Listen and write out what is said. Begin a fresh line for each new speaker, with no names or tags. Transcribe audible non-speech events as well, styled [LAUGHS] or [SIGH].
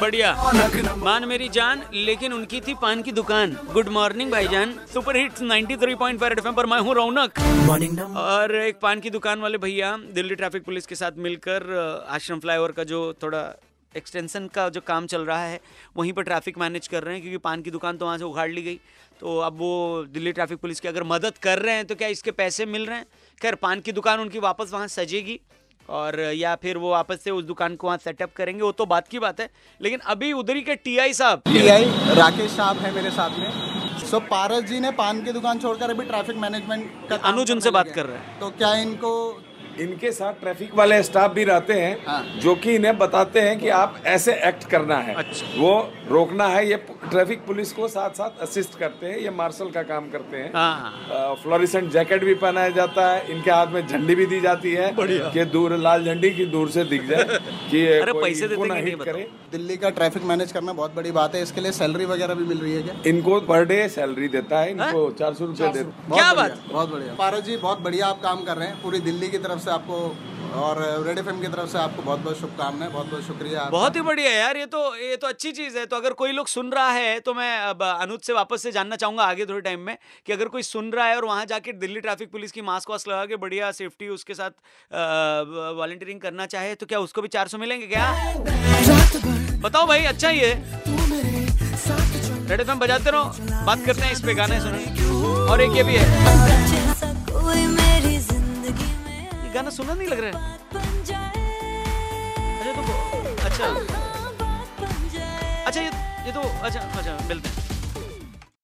बढ़िया। मान मेरी जान लेकिन उनकी थी पान की दुकान। गुड मॉर्निंग भाईजान। सुपर हिट्स 93.5 एफएम पर मैं हूँ रौनक। और एक पान की दुकान वाले भैया दिल्ली ट्रैफ़िक पुलिस के साथ मिलकर आश्रम फ्लाईओवर का जो थोड़ा एक्सटेंशन का जो काम चल रहा है वहीं पर ट्रैफ़िक मैनेज कर रहे हैं क्योंकि पान की दुकान तो वहाँ से उखाड़ ली गई। तो अब वो दिल्ली ट्रैफ़िक पुलिस की अगर मदद कर रहे हैं तो क्या इसके पैसे मिल रहे हैं? खैर पान की दुकान उनकी वापस वहाँ सजेगी। और या फिर वो वापस से उस दुकान को वहाँ सेटअप करेंगे वो तो बात की बात है। लेकिन अभी उधरी के टी आई साहब।
टी आई राकेश साहब है मेरे साथ में। सो पारस जी ने पान की दुकान छोड़कर अभी ट्रैफ़िक मैनेजमेंट का
अनुज उनसे बात कर रहे हैं।
तो क्या इनको
इनके साथ ट्रैफ़िक वाले स्टाफ भी रहते हैं
हाँ।
जो कि इन्हें बताते हैं कि आप ऐसे एक्ट करना है।
अच्छा।
वो रोकना है ये ट्रैफ़िक पुलिस को साथ साथ असिस्ट करते हैं ये मार्शल का काम करते हैं।
हाँ।
फ्लोरिसेंट जैकेट भी पहनाया जाता है इनके हाथ में झंडी भी दी जाती है कि दूर लाल झंडी की दूर से दिख जाए। [LAUGHS] कि
अरे पैसे देते
ना
नहीं
हिट। करे।
दिल्ली का ट्रैफ़िक मैनेज करना बहुत बड़ी बात है इसके लिए सैलरी वगैरह भी मिल रही है क्या?
इनको पर डे सैलरी देता है इनको चार सौ रूपए देता
बहुत
क्या
बढ़िया,
पारो
बहुत बढ़िया। पारस जी बहुत बढ़िया आप काम कर रहे हैं। पूरी दिल्ली की तरफ़ से आपको और रेड एफ़ की तरफ़ से आपको बहुत बहुत शुभकामनाएँ बहुत बहुत शुक्रिया
बहुत ही बढ़िया यार ये तो ये तो अच्छी चीज़ है। तो अगर कोई लोग सुन रहा है तो मैं अब अनुज से वापस से जानना चाहूँगा आगे थोड़े टाइम में कि अगर कोई सुन रहा है और वहाँ जाके दिल्ली ट्रैफ़िक पुलिस की मास्क वास्क लगा के बढ़िया सेफ्टी उसके साथ वॉलंटियरिंग करना चाहे तो क्या उसको भी 400 मिलेंगे क्या? बताओ भाई अच्छा ही है। रेड एफ़ बजाते रहो बात करते हैं इस पे गाने सुने। और एक ये भी है। गाना सुना नहीं लग रहा है? अच्छा तो अच्छा।
जाए।
अच्छा ये ये तो अच्छा अच्छा मिलते हैं।